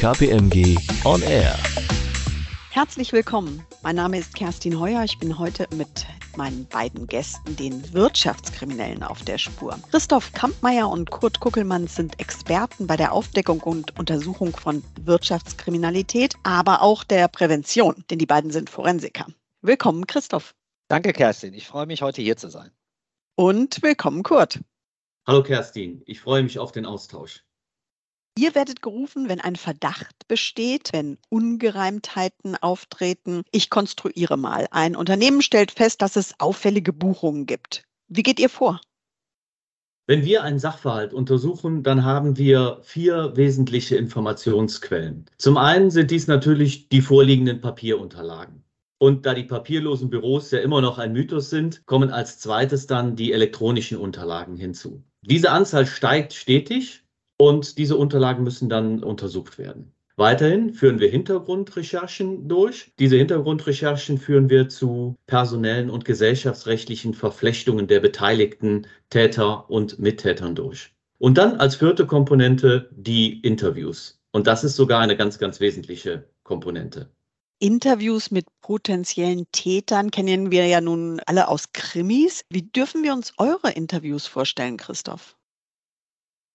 KPMG On Air. Herzlich willkommen. Mein Name ist Kerstin Heuer. Ich bin heute mit meinen beiden Gästen, den Wirtschaftskriminellen, auf der Spur. Christoph Kampmeier und Kurt Kuckelmann sind Experten bei der Aufdeckung und Untersuchung von Wirtschaftskriminalität, aber auch der Prävention, denn die beiden sind Forensiker. Willkommen, Christoph. Danke, Kerstin. Ich freue mich, heute hier zu sein. Und willkommen, Kurt. Hallo, Kerstin. Ich freue mich auf den Austausch. Ihr werdet gerufen, wenn ein Verdacht besteht, wenn Ungereimtheiten auftreten. Ich konstruiere mal. Ein Unternehmen stellt fest, dass es auffällige Buchungen gibt. Wie geht ihr vor? Wenn wir einen Sachverhalt untersuchen, dann haben wir vier wesentliche Informationsquellen. Zum einen sind dies natürlich die vorliegenden Papierunterlagen. Und da die papierlosen Büros ja immer noch ein Mythos sind, kommen als zweites dann die elektronischen Unterlagen hinzu. Diese Anzahl steigt stetig und diese Unterlagen müssen dann untersucht werden. Weiterhin führen wir Hintergrundrecherchen durch. Diese Hintergrundrecherchen führen wir zu personellen und gesellschaftsrechtlichen Verflechtungen der beteiligten Täter und Mittätern durch. Und dann als vierte Komponente die Interviews. Und das ist sogar eine ganz, ganz wesentliche Komponente. Interviews mit potenziellen Tätern kennen wir ja nun alle aus Krimis. Wie dürfen wir uns eure Interviews vorstellen, Christoph?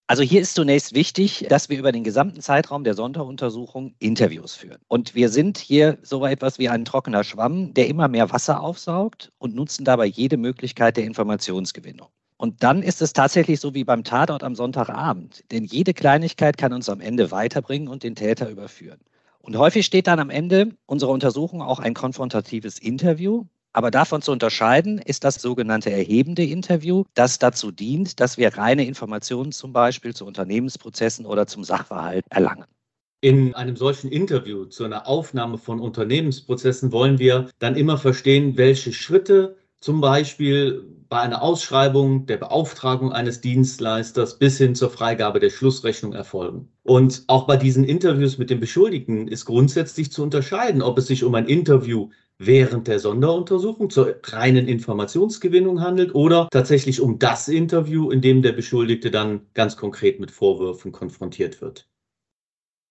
Also hier ist zunächst wichtig, dass wir über den gesamten Zeitraum der Sonderuntersuchung Interviews führen. Und wir sind hier so etwas wie ein trockener Schwamm, der immer mehr Wasser aufsaugt und nutzen dabei jede Möglichkeit der Informationsgewinnung. Und dann ist es tatsächlich so wie beim Tatort am Sonntagabend. Denn jede Kleinigkeit kann uns am Ende weiterbringen und den Täter überführen. Und häufig steht dann am Ende unserer Untersuchung auch ein konfrontatives Interview, aber davon zu unterscheiden ist das sogenannte erhebende Interview, das dazu dient, dass wir reine Informationen zum Beispiel zu Unternehmensprozessen oder zum Sachverhalt erlangen. In einem solchen Interview zu einer Aufnahme von Unternehmensprozessen wollen wir dann immer verstehen, welche Schritte zum Beispiel bei einer Ausschreibung der Beauftragung eines Dienstleisters bis hin zur Freigabe der Schlussrechnung erfolgen. Und auch bei diesen Interviews mit dem Beschuldigten ist grundsätzlich zu unterscheiden, ob es sich um ein Interview während der Sonderuntersuchung zur reinen Informationsgewinnung handelt oder tatsächlich um das Interview, in dem der Beschuldigte dann ganz konkret mit Vorwürfen konfrontiert wird.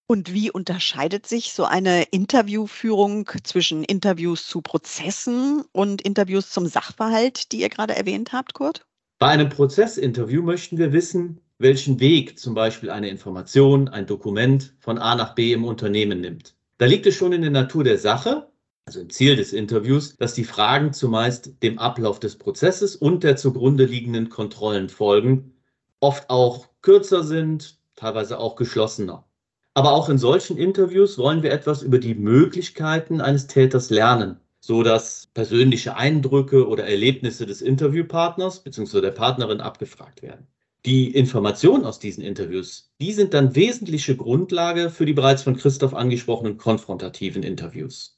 Und wie unterscheidet sich so eine Interviewführung zwischen Interviews zu Prozessen und Interviews zum Sachverhalt, die ihr gerade erwähnt habt, Kurt? Bei einem Prozessinterview möchten wir wissen, welchen Weg zum Beispiel eine Information, ein Dokument von A nach B im Unternehmen nimmt. Da liegt es schon in der Natur der Sache, also im Ziel des Interviews, dass die Fragen zumeist dem Ablauf des Prozesses und der zugrunde liegenden Kontrollen folgen, oft auch kürzer sind, teilweise auch geschlossener. Aber auch in solchen Interviews wollen wir etwas über die Möglichkeiten eines Täters lernen, so dass persönliche Eindrücke oder Erlebnisse des Interviewpartners bzw. der Partnerin abgefragt werden. Die Informationen aus diesen Interviews, die sind dann wesentliche Grundlage für die bereits von Christoph angesprochenen konfrontativen Interviews.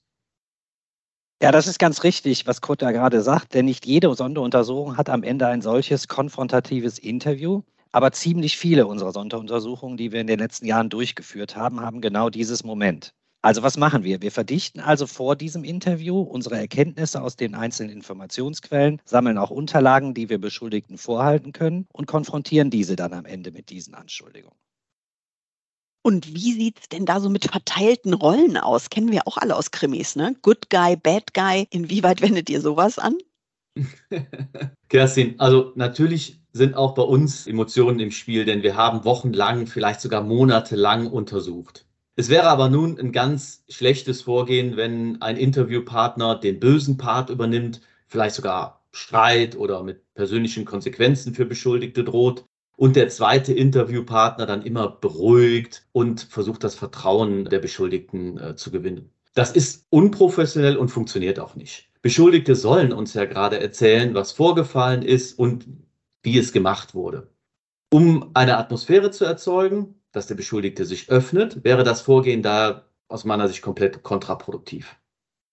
Ja, das ist ganz richtig, was Kurt da gerade sagt, denn nicht jede Sonderuntersuchung hat am Ende ein solches konfrontatives Interview. Aber ziemlich viele unserer Sonderuntersuchungen, die wir in den letzten Jahren durchgeführt haben, haben genau dieses Moment. Also was machen wir? Wir verdichten also vor diesem Interview unsere Erkenntnisse aus den einzelnen Informationsquellen, sammeln auch Unterlagen, die wir Beschuldigten vorhalten können und konfrontieren diese dann am Ende mit diesen Anschuldigungen. Und wie sieht es denn da so mit verteilten Rollen aus? Kennen wir auch alle aus Krimis, ne? Good Guy, Bad Guy. Inwieweit wendet ihr sowas an? Kerstin, also natürlich sind auch bei uns Emotionen im Spiel, denn wir haben wochenlang, vielleicht sogar monatelang untersucht. Es wäre aber nun ein ganz schlechtes Vorgehen, wenn ein Interviewpartner den bösen Part übernimmt, vielleicht sogar Streit oder mit persönlichen Konsequenzen für Beschuldigte droht und der zweite Interviewpartner dann immer beruhigt und versucht, das Vertrauen der Beschuldigten äh, zu gewinnen. Das ist unprofessionell und funktioniert auch nicht. Beschuldigte sollen uns ja gerade erzählen, was vorgefallen ist und wie es gemacht wurde. Um eine Atmosphäre zu erzeugen, dass der Beschuldigte sich öffnet, wäre das Vorgehen da aus meiner Sicht komplett kontraproduktiv.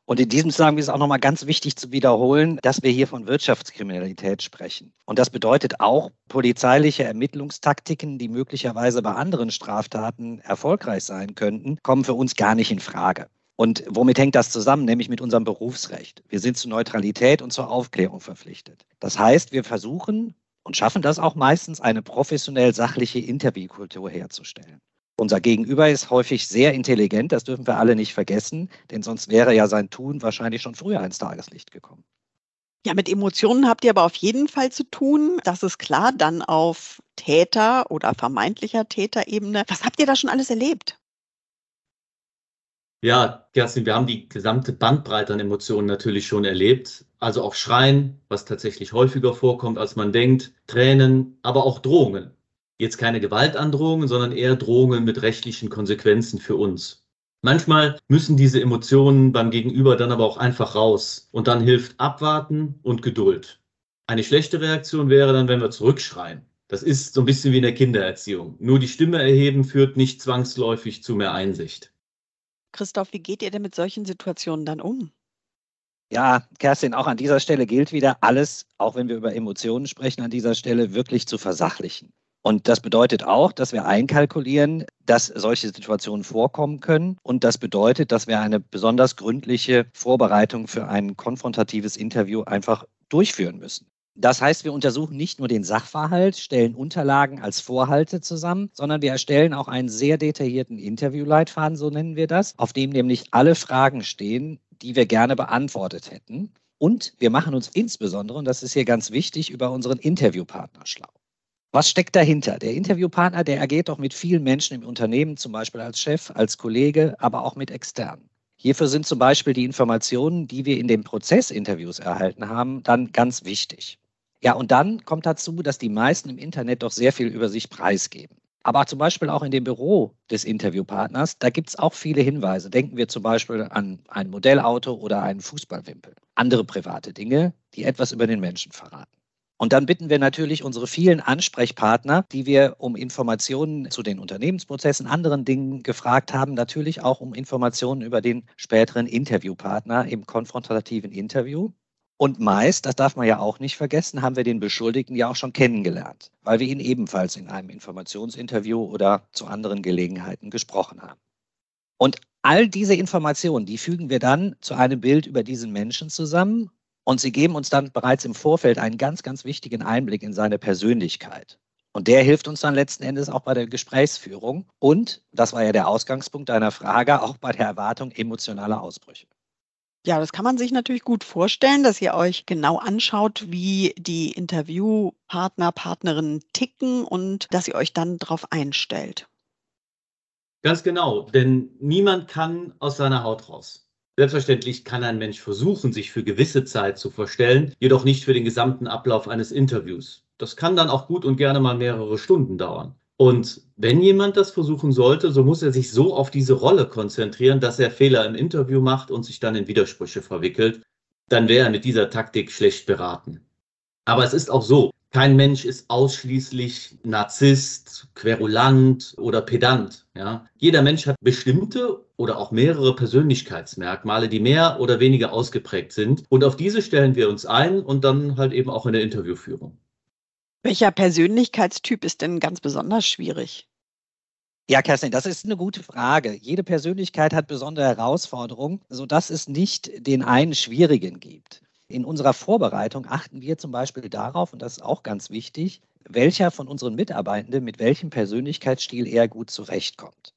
Und in diesem Zusammenhang ist es auch nochmal ganz wichtig zu wiederholen, dass wir hier von Wirtschaftskriminalität sprechen. Und das bedeutet auch, polizeiliche Ermittlungstaktiken, die möglicherweise bei anderen Straftaten erfolgreich sein könnten, kommen für uns gar nicht in Frage. Und womit hängt das zusammen? Nämlich mit unserem Berufsrecht. Wir sind zur Neutralität und zur Aufklärung verpflichtet. Das heißt, wir versuchen und schaffen das auch meistens, eine professionell sachliche Interviewkultur herzustellen. Unser Gegenüber ist häufig sehr intelligent, das dürfen wir alle nicht vergessen, denn sonst wäre ja sein Tun wahrscheinlich schon früher ins Tageslicht gekommen. Ja, mit Emotionen habt ihr aber auf jeden Fall zu tun. Das ist klar. Dann auf Täter- oder vermeintlicher Täterebene. Was habt ihr da schon alles erlebt? Ja, Kerstin, wir haben die gesamte Bandbreite an Emotionen natürlich schon erlebt. Also auch Schreien, was tatsächlich häufiger vorkommt, als man denkt, Tränen, aber auch Drohungen. Jetzt keine Gewaltandrohungen, sondern eher Drohungen mit rechtlichen Konsequenzen für uns. Manchmal müssen diese Emotionen beim Gegenüber dann aber auch einfach raus und dann hilft Abwarten und Geduld. Eine schlechte Reaktion wäre dann, wenn wir zurückschreien. Das ist so ein bisschen wie in der Kindererziehung. Nur die Stimme erheben führt nicht zwangsläufig zu mehr Einsicht. Christoph, wie geht ihr denn mit solchen Situationen dann um? Ja, Kerstin, auch an dieser Stelle gilt wieder alles, auch wenn wir über Emotionen sprechen, an dieser Stelle wirklich zu versachlichen. Und das bedeutet auch, dass wir einkalkulieren, dass solche Situationen vorkommen können. Und das bedeutet, dass wir eine besonders gründliche Vorbereitung für ein konfrontatives Interview einfach durchführen müssen. Das heißt, wir untersuchen nicht nur den Sachverhalt, stellen Unterlagen als Vorhalte zusammen, sondern wir erstellen auch einen sehr detaillierten Interviewleitfaden, so nennen wir das, auf dem nämlich alle Fragen stehen, die wir gerne beantwortet hätten. Und wir machen uns insbesondere, und das ist hier ganz wichtig, über unseren Interviewpartner schlau. Was steckt dahinter? Der Interviewpartner, der agiert doch mit vielen Menschen im Unternehmen, zum Beispiel als Chef, als Kollege, aber auch mit externen. Hierfür sind zum Beispiel die Informationen, die wir in den Prozessinterviews erhalten haben, dann ganz wichtig. Ja, und dann kommt dazu, dass die meisten im Internet doch sehr viel über sich preisgeben. Aber zum Beispiel auch in dem Büro des Interviewpartners, da gibt es auch viele Hinweise. Denken wir zum Beispiel an ein Modellauto oder einen Fußballwimpel. Andere private Dinge, die etwas über den Menschen verraten. Und dann bitten wir natürlich unsere vielen Ansprechpartner, die wir um Informationen zu den Unternehmensprozessen, anderen Dingen gefragt haben, natürlich auch um Informationen über den späteren Interviewpartner im konfrontativen Interview. Und meist, das darf man ja auch nicht vergessen, haben wir den Beschuldigten ja auch schon kennengelernt, weil wir ihn ebenfalls in einem Informationsinterview oder zu anderen Gelegenheiten gesprochen haben. Und all diese Informationen, die fügen wir dann zu einem Bild über diesen Menschen zusammen und sie geben uns dann bereits im Vorfeld einen ganz, ganz wichtigen Einblick in seine Persönlichkeit. Und der hilft uns dann letzten Endes auch bei der Gesprächsführung und, das war ja der Ausgangspunkt deiner Frage, auch bei der Erwartung emotionaler Ausbrüche. Ja, das kann man sich natürlich gut vorstellen, dass ihr euch genau anschaut, wie die Interviewpartner, Partnerinnen ticken und dass ihr euch dann darauf einstellt. Ganz genau, denn niemand kann aus seiner Haut raus. Selbstverständlich kann ein Mensch versuchen, sich für gewisse Zeit zu verstellen, jedoch nicht für den gesamten Ablauf eines Interviews. Das kann dann auch gut und gerne mal mehrere Stunden dauern. Und wenn jemand das versuchen sollte, so muss er sich so auf diese Rolle konzentrieren, dass er Fehler im Interview macht und sich dann in Widersprüche verwickelt. Dann wäre er mit dieser Taktik schlecht beraten. Aber es ist auch so, kein Mensch ist ausschließlich Narzisst, Querulant oder Pedant. Ja? Jeder Mensch hat bestimmte oder auch mehrere Persönlichkeitsmerkmale, die mehr oder weniger ausgeprägt sind. Und auf diese stellen wir uns ein und dann halt eben auch in der Interviewführung. Welcher Persönlichkeitstyp ist denn ganz besonders schwierig? Ja, Kerstin, das ist eine gute Frage. Jede Persönlichkeit hat besondere Herausforderungen, sodass es nicht den einen schwierigen gibt. In unserer Vorbereitung achten wir zum Beispiel darauf, und das ist auch ganz wichtig, welcher von unseren Mitarbeitenden mit welchem Persönlichkeitsstil eher gut zurechtkommt.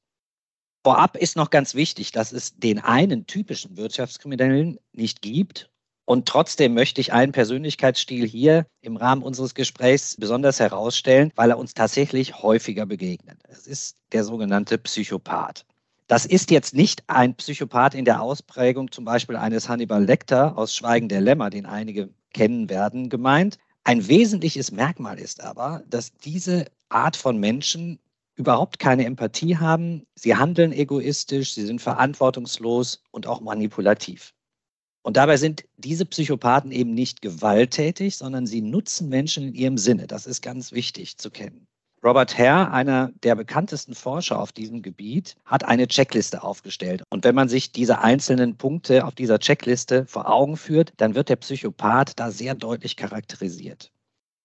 Vorab ist noch ganz wichtig, dass es den einen typischen Wirtschaftskriminellen nicht gibt. Und trotzdem möchte ich einen Persönlichkeitsstil hier im Rahmen unseres Gesprächs besonders herausstellen, weil er uns tatsächlich häufiger begegnet. Es ist der sogenannte Psychopath. Das ist jetzt nicht ein Psychopath in der Ausprägung zum Beispiel eines Hannibal Lecter aus Schweigen der Lämmer, den einige kennen werden, gemeint. Ein wesentliches Merkmal ist aber, dass diese Art von Menschen überhaupt keine Empathie haben. Sie handeln egoistisch, sie sind verantwortungslos und auch manipulativ. Und dabei sind diese Psychopathen eben nicht gewalttätig, sondern sie nutzen Menschen in ihrem Sinne. Das ist ganz wichtig zu kennen. Robert Hare, einer der bekanntesten Forscher auf diesem Gebiet, hat eine Checkliste aufgestellt. Und wenn man sich diese einzelnen Punkte auf dieser Checkliste vor Augen führt, dann wird der Psychopath da sehr deutlich charakterisiert.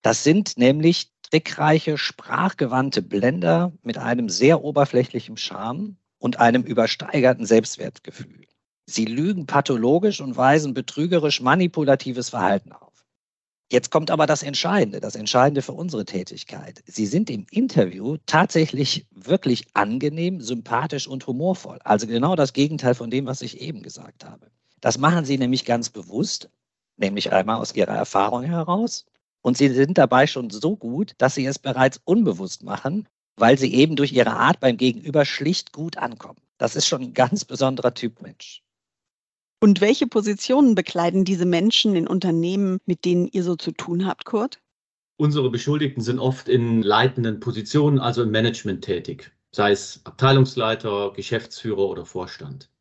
Das sind nämlich trickreiche, sprachgewandte Blender mit einem sehr oberflächlichen Charme und einem übersteigerten Selbstwertgefühl. Sie lügen pathologisch und weisen betrügerisch manipulatives Verhalten auf. Jetzt kommt aber das Entscheidende, das Entscheidende für unsere Tätigkeit. Sie sind im Interview tatsächlich wirklich angenehm, sympathisch und humorvoll. Also genau das Gegenteil von dem, was ich eben gesagt habe. Das machen Sie nämlich ganz bewusst, nämlich einmal aus Ihrer Erfahrung heraus. Und Sie sind dabei schon so gut, dass Sie es bereits unbewusst machen, weil Sie eben durch Ihre Art beim Gegenüber schlicht gut ankommen. Das ist schon ein ganz besonderer Typ Mensch. Und welche Positionen bekleiden diese Menschen in Unternehmen, mit denen ihr so zu tun habt, Kurt? Unsere Beschuldigten sind oft in leitenden Positionen, also im Management tätig, sei es Abteilungsleiter, Geschäftsführer oder Vorstand.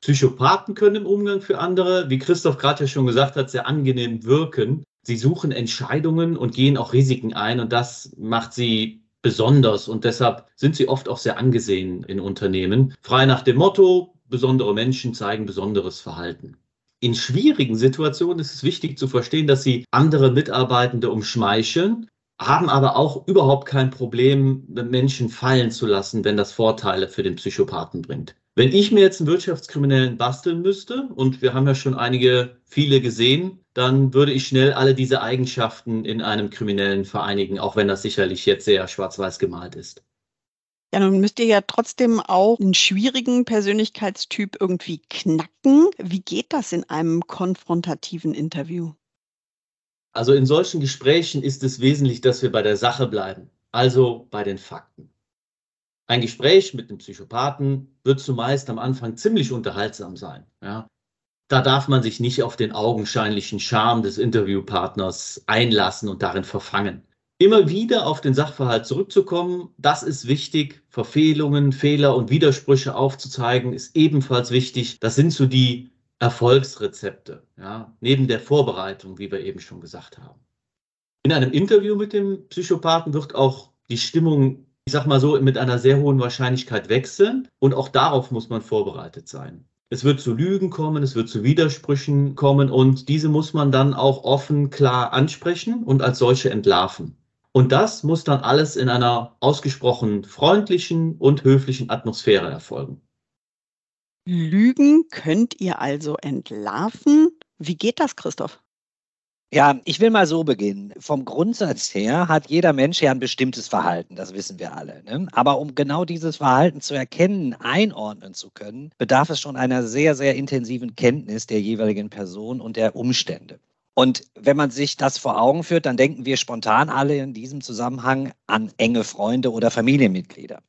Psychopathen können im Umgang für andere, wie Christoph gerade ja schon gesagt hat, sehr angenehm wirken. Sie suchen Entscheidungen und gehen auch Risiken ein und das macht sie besonders und deshalb sind sie oft auch sehr angesehen in Unternehmen. Frei nach dem Motto, besondere Menschen zeigen besonderes Verhalten. In schwierigen Situationen ist es wichtig zu verstehen, dass sie andere Mitarbeitende umschmeicheln, haben aber auch überhaupt kein Problem, Menschen fallen zu lassen, wenn das Vorteile für den Psychopathen bringt. Wenn ich mir jetzt einen Wirtschaftskriminellen basteln müsste, und wir haben ja schon einige, viele gesehen, dann würde ich schnell alle diese Eigenschaften in einem Kriminellen vereinigen, auch wenn das sicherlich jetzt sehr schwarz-weiß gemalt ist. Ja, nun müsst ihr ja trotzdem auch einen schwierigen Persönlichkeitstyp irgendwie knacken. Wie geht das in einem konfrontativen Interview? Also in solchen Gesprächen ist es wesentlich, dass wir bei der Sache bleiben, also bei den Fakten. Ein Gespräch mit einem Psychopathen wird zumeist am Anfang ziemlich unterhaltsam sein. Ja. Da darf man sich nicht auf den augenscheinlichen Charme des Interviewpartners einlassen und darin verfangen immer wieder auf den Sachverhalt zurückzukommen. Das ist wichtig. Verfehlungen, Fehler und Widersprüche aufzuzeigen, ist ebenfalls wichtig. Das sind so die Erfolgsrezepte, ja, neben der Vorbereitung, wie wir eben schon gesagt haben. In einem Interview mit dem Psychopathen wird auch die Stimmung, ich sag mal so, mit einer sehr hohen Wahrscheinlichkeit wechseln und auch darauf muss man vorbereitet sein. Es wird zu Lügen kommen, es wird zu Widersprüchen kommen und diese muss man dann auch offen, klar ansprechen und als solche entlarven. Und das muss dann alles in einer ausgesprochen freundlichen und höflichen Atmosphäre erfolgen. Lügen könnt ihr also entlarven. Wie geht das, Christoph? Ja, ich will mal so beginnen. Vom Grundsatz her hat jeder Mensch ja ein bestimmtes Verhalten, das wissen wir alle. Ne? Aber um genau dieses Verhalten zu erkennen, einordnen zu können, bedarf es schon einer sehr, sehr intensiven Kenntnis der jeweiligen Person und der Umstände. Und wenn man sich das vor Augen führt, dann denken wir spontan alle in diesem Zusammenhang an enge Freunde oder Familienmitglieder.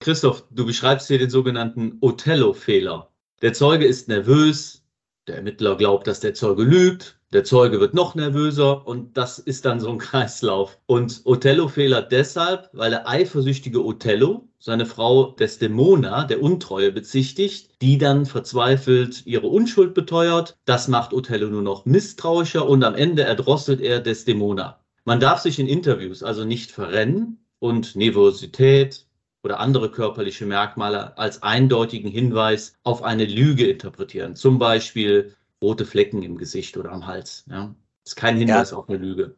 Christoph, du beschreibst hier den sogenannten Othello-Fehler. Der Zeuge ist nervös, der Ermittler glaubt, dass der Zeuge lügt, der Zeuge wird noch nervöser und das ist dann so ein Kreislauf. Und Othello-Fehler deshalb, weil der eifersüchtige Othello seine Frau Desdemona der Untreue bezichtigt, die dann verzweifelt ihre Unschuld beteuert. Das macht Othello nur noch misstrauischer und am Ende erdrosselt er Desdemona. Man darf sich in Interviews also nicht verrennen und Nervosität oder andere körperliche Merkmale als eindeutigen Hinweis auf eine Lüge interpretieren. Zum Beispiel rote Flecken im Gesicht oder am Hals. Ja. Das ist kein Hinweis ja. auf eine Lüge.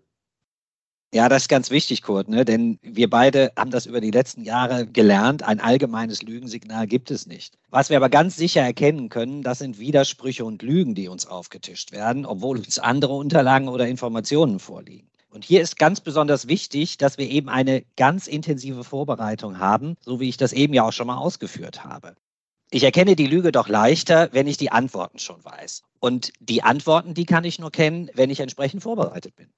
Ja, das ist ganz wichtig, Kurt, ne? denn wir beide haben das über die letzten Jahre gelernt. Ein allgemeines Lügensignal gibt es nicht. Was wir aber ganz sicher erkennen können, das sind Widersprüche und Lügen, die uns aufgetischt werden, obwohl uns andere Unterlagen oder Informationen vorliegen. Und hier ist ganz besonders wichtig, dass wir eben eine ganz intensive Vorbereitung haben, so wie ich das eben ja auch schon mal ausgeführt habe. Ich erkenne die Lüge doch leichter, wenn ich die Antworten schon weiß. Und die Antworten, die kann ich nur kennen, wenn ich entsprechend vorbereitet bin.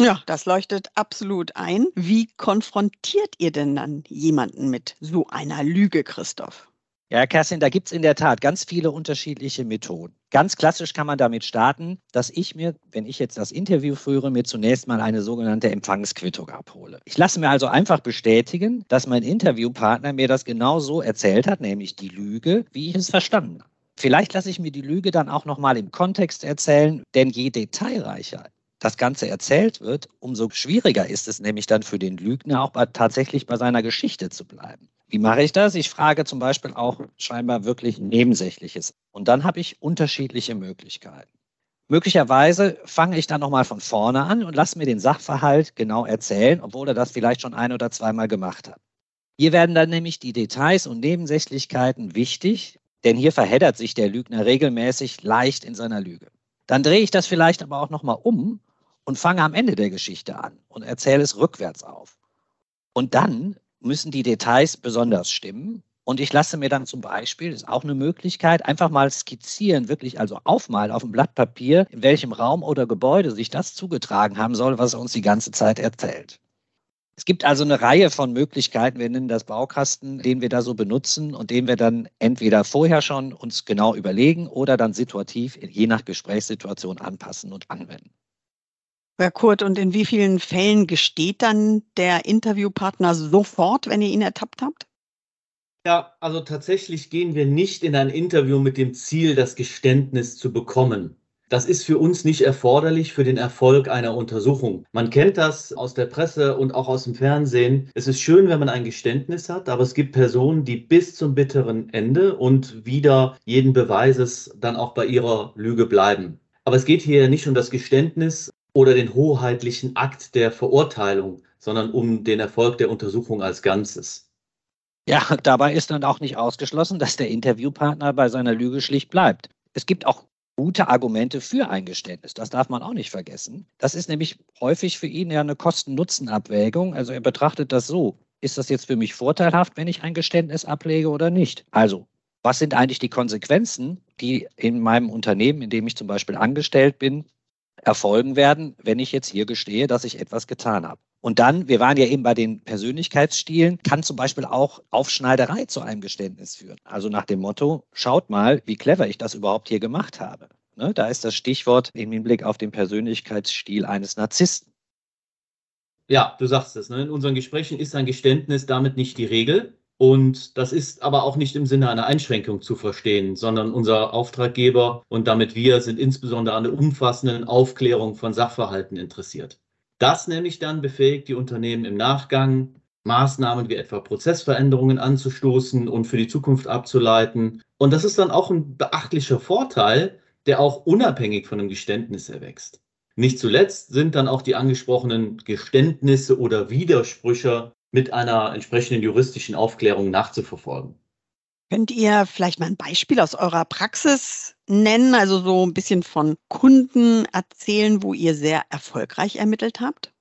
Ja, das leuchtet absolut ein. Wie konfrontiert ihr denn dann jemanden mit so einer Lüge, Christoph? Ja, Kerstin, da gibt es in der Tat ganz viele unterschiedliche Methoden. Ganz klassisch kann man damit starten, dass ich mir, wenn ich jetzt das Interview führe, mir zunächst mal eine sogenannte Empfangsquittung abhole. Ich lasse mir also einfach bestätigen, dass mein Interviewpartner mir das genau so erzählt hat, nämlich die Lüge, wie ich es verstanden habe. Vielleicht lasse ich mir die Lüge dann auch nochmal im Kontext erzählen, denn je detailreicher das Ganze erzählt wird, umso schwieriger ist es nämlich dann für den Lügner auch tatsächlich bei seiner Geschichte zu bleiben. Wie mache ich das? Ich frage zum Beispiel auch scheinbar wirklich Nebensächliches. Und dann habe ich unterschiedliche Möglichkeiten. Möglicherweise fange ich dann nochmal von vorne an und lasse mir den Sachverhalt genau erzählen, obwohl er das vielleicht schon ein oder zweimal gemacht hat. Hier werden dann nämlich die Details und Nebensächlichkeiten wichtig, denn hier verheddert sich der Lügner regelmäßig leicht in seiner Lüge. Dann drehe ich das vielleicht aber auch nochmal um und fange am Ende der Geschichte an und erzähle es rückwärts auf. Und dann müssen die Details besonders stimmen. Und ich lasse mir dann zum Beispiel, das ist auch eine Möglichkeit, einfach mal skizzieren, wirklich also aufmalen auf dem Blatt Papier, in welchem Raum oder Gebäude sich das zugetragen haben soll, was er uns die ganze Zeit erzählt. Es gibt also eine Reihe von Möglichkeiten, wir nennen das Baukasten, den wir da so benutzen und den wir dann entweder vorher schon uns genau überlegen oder dann situativ je nach Gesprächssituation anpassen und anwenden. Herr Kurt, und in wie vielen Fällen gesteht dann der Interviewpartner sofort, wenn ihr ihn ertappt habt? Ja, also tatsächlich gehen wir nicht in ein Interview mit dem Ziel, das Geständnis zu bekommen. Das ist für uns nicht erforderlich für den Erfolg einer Untersuchung. Man kennt das aus der Presse und auch aus dem Fernsehen. Es ist schön, wenn man ein Geständnis hat, aber es gibt Personen, die bis zum bitteren Ende und wieder jeden Beweises dann auch bei ihrer Lüge bleiben. Aber es geht hier nicht um das Geständnis, oder den hoheitlichen Akt der Verurteilung, sondern um den Erfolg der Untersuchung als Ganzes. Ja, dabei ist dann auch nicht ausgeschlossen, dass der Interviewpartner bei seiner Lüge schlicht bleibt. Es gibt auch gute Argumente für ein Geständnis. Das darf man auch nicht vergessen. Das ist nämlich häufig für ihn ja eine Kosten-Nutzen-Abwägung. Also er betrachtet das so. Ist das jetzt für mich vorteilhaft, wenn ich ein Geständnis ablege oder nicht? Also, was sind eigentlich die Konsequenzen, die in meinem Unternehmen, in dem ich zum Beispiel angestellt bin, erfolgen werden, wenn ich jetzt hier gestehe, dass ich etwas getan habe. Und dann, wir waren ja eben bei den Persönlichkeitsstilen, kann zum Beispiel auch Aufschneiderei zu einem Geständnis führen. Also nach dem Motto, schaut mal, wie clever ich das überhaupt hier gemacht habe. Ne, da ist das Stichwort im Hinblick auf den Persönlichkeitsstil eines Narzissten. Ja, du sagst es. Ne? In unseren Gesprächen ist ein Geständnis damit nicht die Regel. Und das ist aber auch nicht im Sinne einer Einschränkung zu verstehen, sondern unser Auftraggeber und damit wir sind insbesondere an der umfassenden Aufklärung von Sachverhalten interessiert. Das nämlich dann befähigt die Unternehmen im Nachgang, Maßnahmen wie etwa Prozessveränderungen anzustoßen und für die Zukunft abzuleiten. Und das ist dann auch ein beachtlicher Vorteil, der auch unabhängig von einem Geständnis erwächst. Nicht zuletzt sind dann auch die angesprochenen Geständnisse oder Widersprüche mit einer entsprechenden juristischen Aufklärung nachzuverfolgen. Könnt ihr vielleicht mal ein Beispiel aus eurer Praxis nennen, also so ein bisschen von Kunden erzählen, wo ihr sehr erfolgreich ermittelt habt?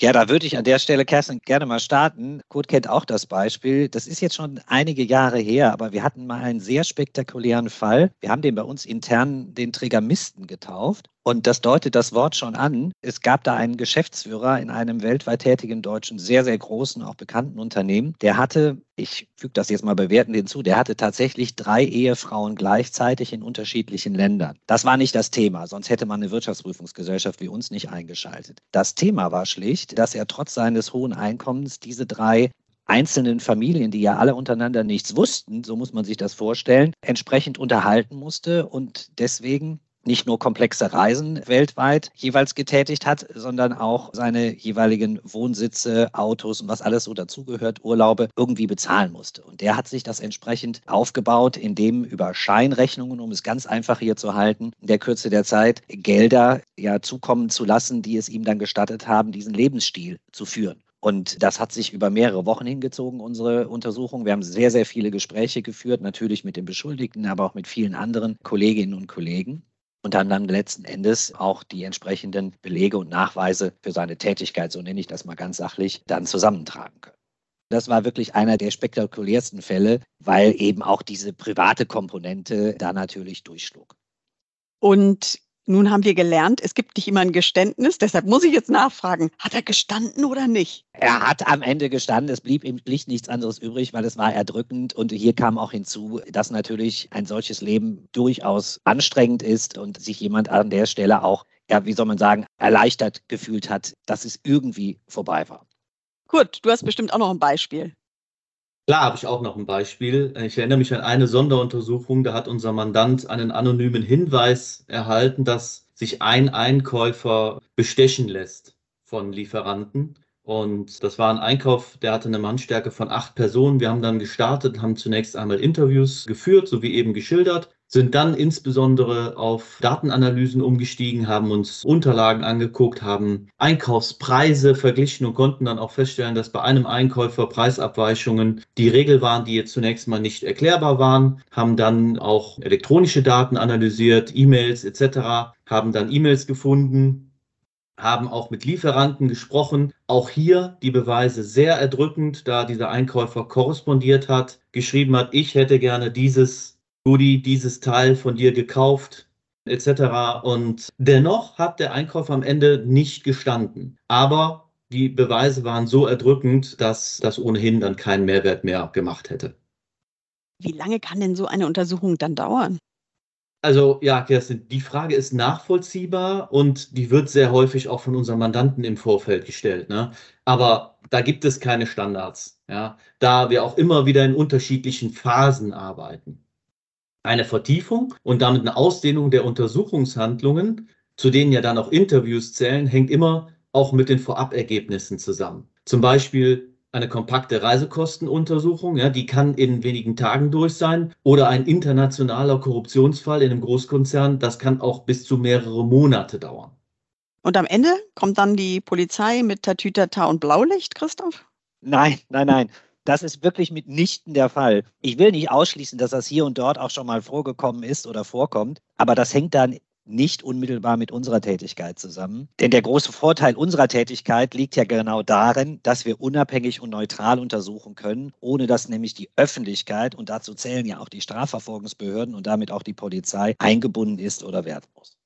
Ja, da würde ich an der Stelle, Kerstin, gerne mal starten. Kurt kennt auch das Beispiel. Das ist jetzt schon einige Jahre her, aber wir hatten mal einen sehr spektakulären Fall. Wir haben den bei uns intern den Trägermisten getauft. Und das deutet das Wort schon an. Es gab da einen Geschäftsführer in einem weltweit tätigen deutschen, sehr, sehr großen, auch bekannten Unternehmen. Der hatte, ich füge das jetzt mal bewertend hinzu, der hatte tatsächlich drei Ehefrauen gleichzeitig in unterschiedlichen Ländern. Das war nicht das Thema, sonst hätte man eine Wirtschaftsprüfungsgesellschaft wie uns nicht eingeschaltet. Das Thema war schlicht, dass er trotz seines hohen Einkommens diese drei einzelnen Familien, die ja alle untereinander nichts wussten, so muss man sich das vorstellen, entsprechend unterhalten musste und deswegen nicht nur komplexe Reisen weltweit jeweils getätigt hat, sondern auch seine jeweiligen Wohnsitze, Autos und was alles so dazugehört, Urlaube irgendwie bezahlen musste. Und der hat sich das entsprechend aufgebaut, indem über Scheinrechnungen, um es ganz einfach hier zu halten, in der Kürze der Zeit Gelder ja zukommen zu lassen, die es ihm dann gestattet haben, diesen Lebensstil zu führen. Und das hat sich über mehrere Wochen hingezogen, unsere Untersuchung. Wir haben sehr, sehr viele Gespräche geführt, natürlich mit den Beschuldigten, aber auch mit vielen anderen Kolleginnen und Kollegen und dann, dann letzten Endes auch die entsprechenden Belege und Nachweise für seine Tätigkeit, so nenne ich das mal ganz sachlich, dann zusammentragen können. Das war wirklich einer der spektakulärsten Fälle, weil eben auch diese private Komponente da natürlich durchschlug. Und nun haben wir gelernt, es gibt nicht immer ein Geständnis. Deshalb muss ich jetzt nachfragen, hat er gestanden oder nicht? Er hat am Ende gestanden. Es blieb ihm schlicht nichts anderes übrig, weil es war erdrückend. Und hier kam auch hinzu, dass natürlich ein solches Leben durchaus anstrengend ist und sich jemand an der Stelle auch, ja, wie soll man sagen, erleichtert gefühlt hat, dass es irgendwie vorbei war. Gut, du hast bestimmt auch noch ein Beispiel. Klar habe ich auch noch ein Beispiel. Ich erinnere mich an eine Sonderuntersuchung, da hat unser Mandant einen anonymen Hinweis erhalten, dass sich ein Einkäufer bestechen lässt von Lieferanten. Und das war ein Einkauf, der hatte eine Mannstärke von acht Personen. Wir haben dann gestartet, haben zunächst einmal Interviews geführt, so wie eben geschildert, sind dann insbesondere auf Datenanalysen umgestiegen, haben uns Unterlagen angeguckt, haben Einkaufspreise verglichen und konnten dann auch feststellen, dass bei einem Einkäufer Preisabweichungen die Regel waren, die jetzt zunächst mal nicht erklärbar waren, haben dann auch elektronische Daten analysiert, E-Mails etc., haben dann E-Mails gefunden, haben auch mit Lieferanten gesprochen. Auch hier die Beweise sehr erdrückend, da dieser Einkäufer korrespondiert hat, geschrieben hat, ich hätte gerne dieses Goodie, dieses Teil von dir gekauft etc. Und dennoch hat der Einkäufer am Ende nicht gestanden. Aber die Beweise waren so erdrückend, dass das ohnehin dann keinen Mehrwert mehr gemacht hätte. Wie lange kann denn so eine Untersuchung dann dauern? Also ja, Kerstin, die Frage ist nachvollziehbar und die wird sehr häufig auch von unseren Mandanten im Vorfeld gestellt. Ne? Aber da gibt es keine Standards, ja? da wir auch immer wieder in unterschiedlichen Phasen arbeiten. Eine Vertiefung und damit eine Ausdehnung der Untersuchungshandlungen, zu denen ja dann auch Interviews zählen, hängt immer auch mit den Vorabergebnissen zusammen. Zum Beispiel eine kompakte Reisekostenuntersuchung, ja, die kann in wenigen Tagen durch sein. Oder ein internationaler Korruptionsfall in einem Großkonzern, das kann auch bis zu mehrere Monate dauern. Und am Ende kommt dann die Polizei mit Tatütata und Blaulicht, Christoph? Nein, nein, nein. Das ist wirklich mitnichten der Fall. Ich will nicht ausschließen, dass das hier und dort auch schon mal vorgekommen ist oder vorkommt, aber das hängt dann nicht unmittelbar mit unserer Tätigkeit zusammen. Denn der große Vorteil unserer Tätigkeit liegt ja genau darin, dass wir unabhängig und neutral untersuchen können, ohne dass nämlich die Öffentlichkeit, und dazu zählen ja auch die Strafverfolgungsbehörden und damit auch die Polizei, eingebunden ist oder muss.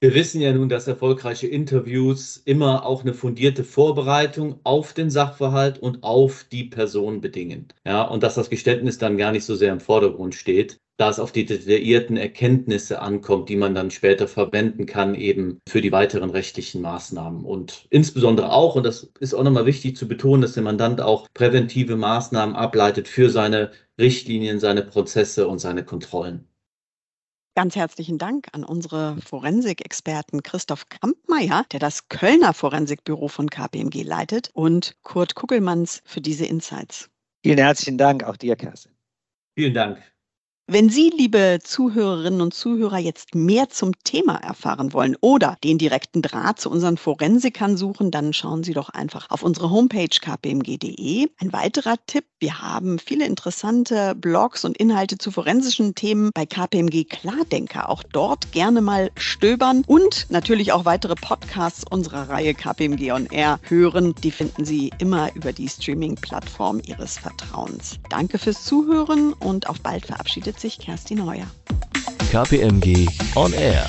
Wir wissen ja nun, dass erfolgreiche Interviews immer auch eine fundierte Vorbereitung auf den Sachverhalt und auf die Person bedingen. Ja, und dass das Geständnis dann gar nicht so sehr im Vordergrund steht da es auf die detaillierten Erkenntnisse ankommt, die man dann später verwenden kann, eben für die weiteren rechtlichen Maßnahmen. Und insbesondere auch, und das ist auch nochmal wichtig zu betonen, dass der Mandant auch präventive Maßnahmen ableitet für seine Richtlinien, seine Prozesse und seine Kontrollen. Ganz herzlichen Dank an unsere Forensikexperten Christoph Kampmeier, der das Kölner Forensikbüro von KPMG leitet, und Kurt Kuckelmanns für diese Insights. Vielen herzlichen Dank, auch dir, Kerstin. Vielen Dank. Wenn Sie, liebe Zuhörerinnen und Zuhörer, jetzt mehr zum Thema erfahren wollen oder den direkten Draht zu unseren Forensikern suchen, dann schauen Sie doch einfach auf unsere Homepage kpmg.de. Ein weiterer Tipp, wir haben viele interessante Blogs und Inhalte zu forensischen Themen bei KPMG Klardenker. Auch dort gerne mal stöbern und natürlich auch weitere Podcasts unserer Reihe KPMG On Air hören. Die finden Sie immer über die Streaming-Plattform Ihres Vertrauens. Danke fürs Zuhören und auf bald verabschiedet sich Kerstin Heuer. KPMG On Air.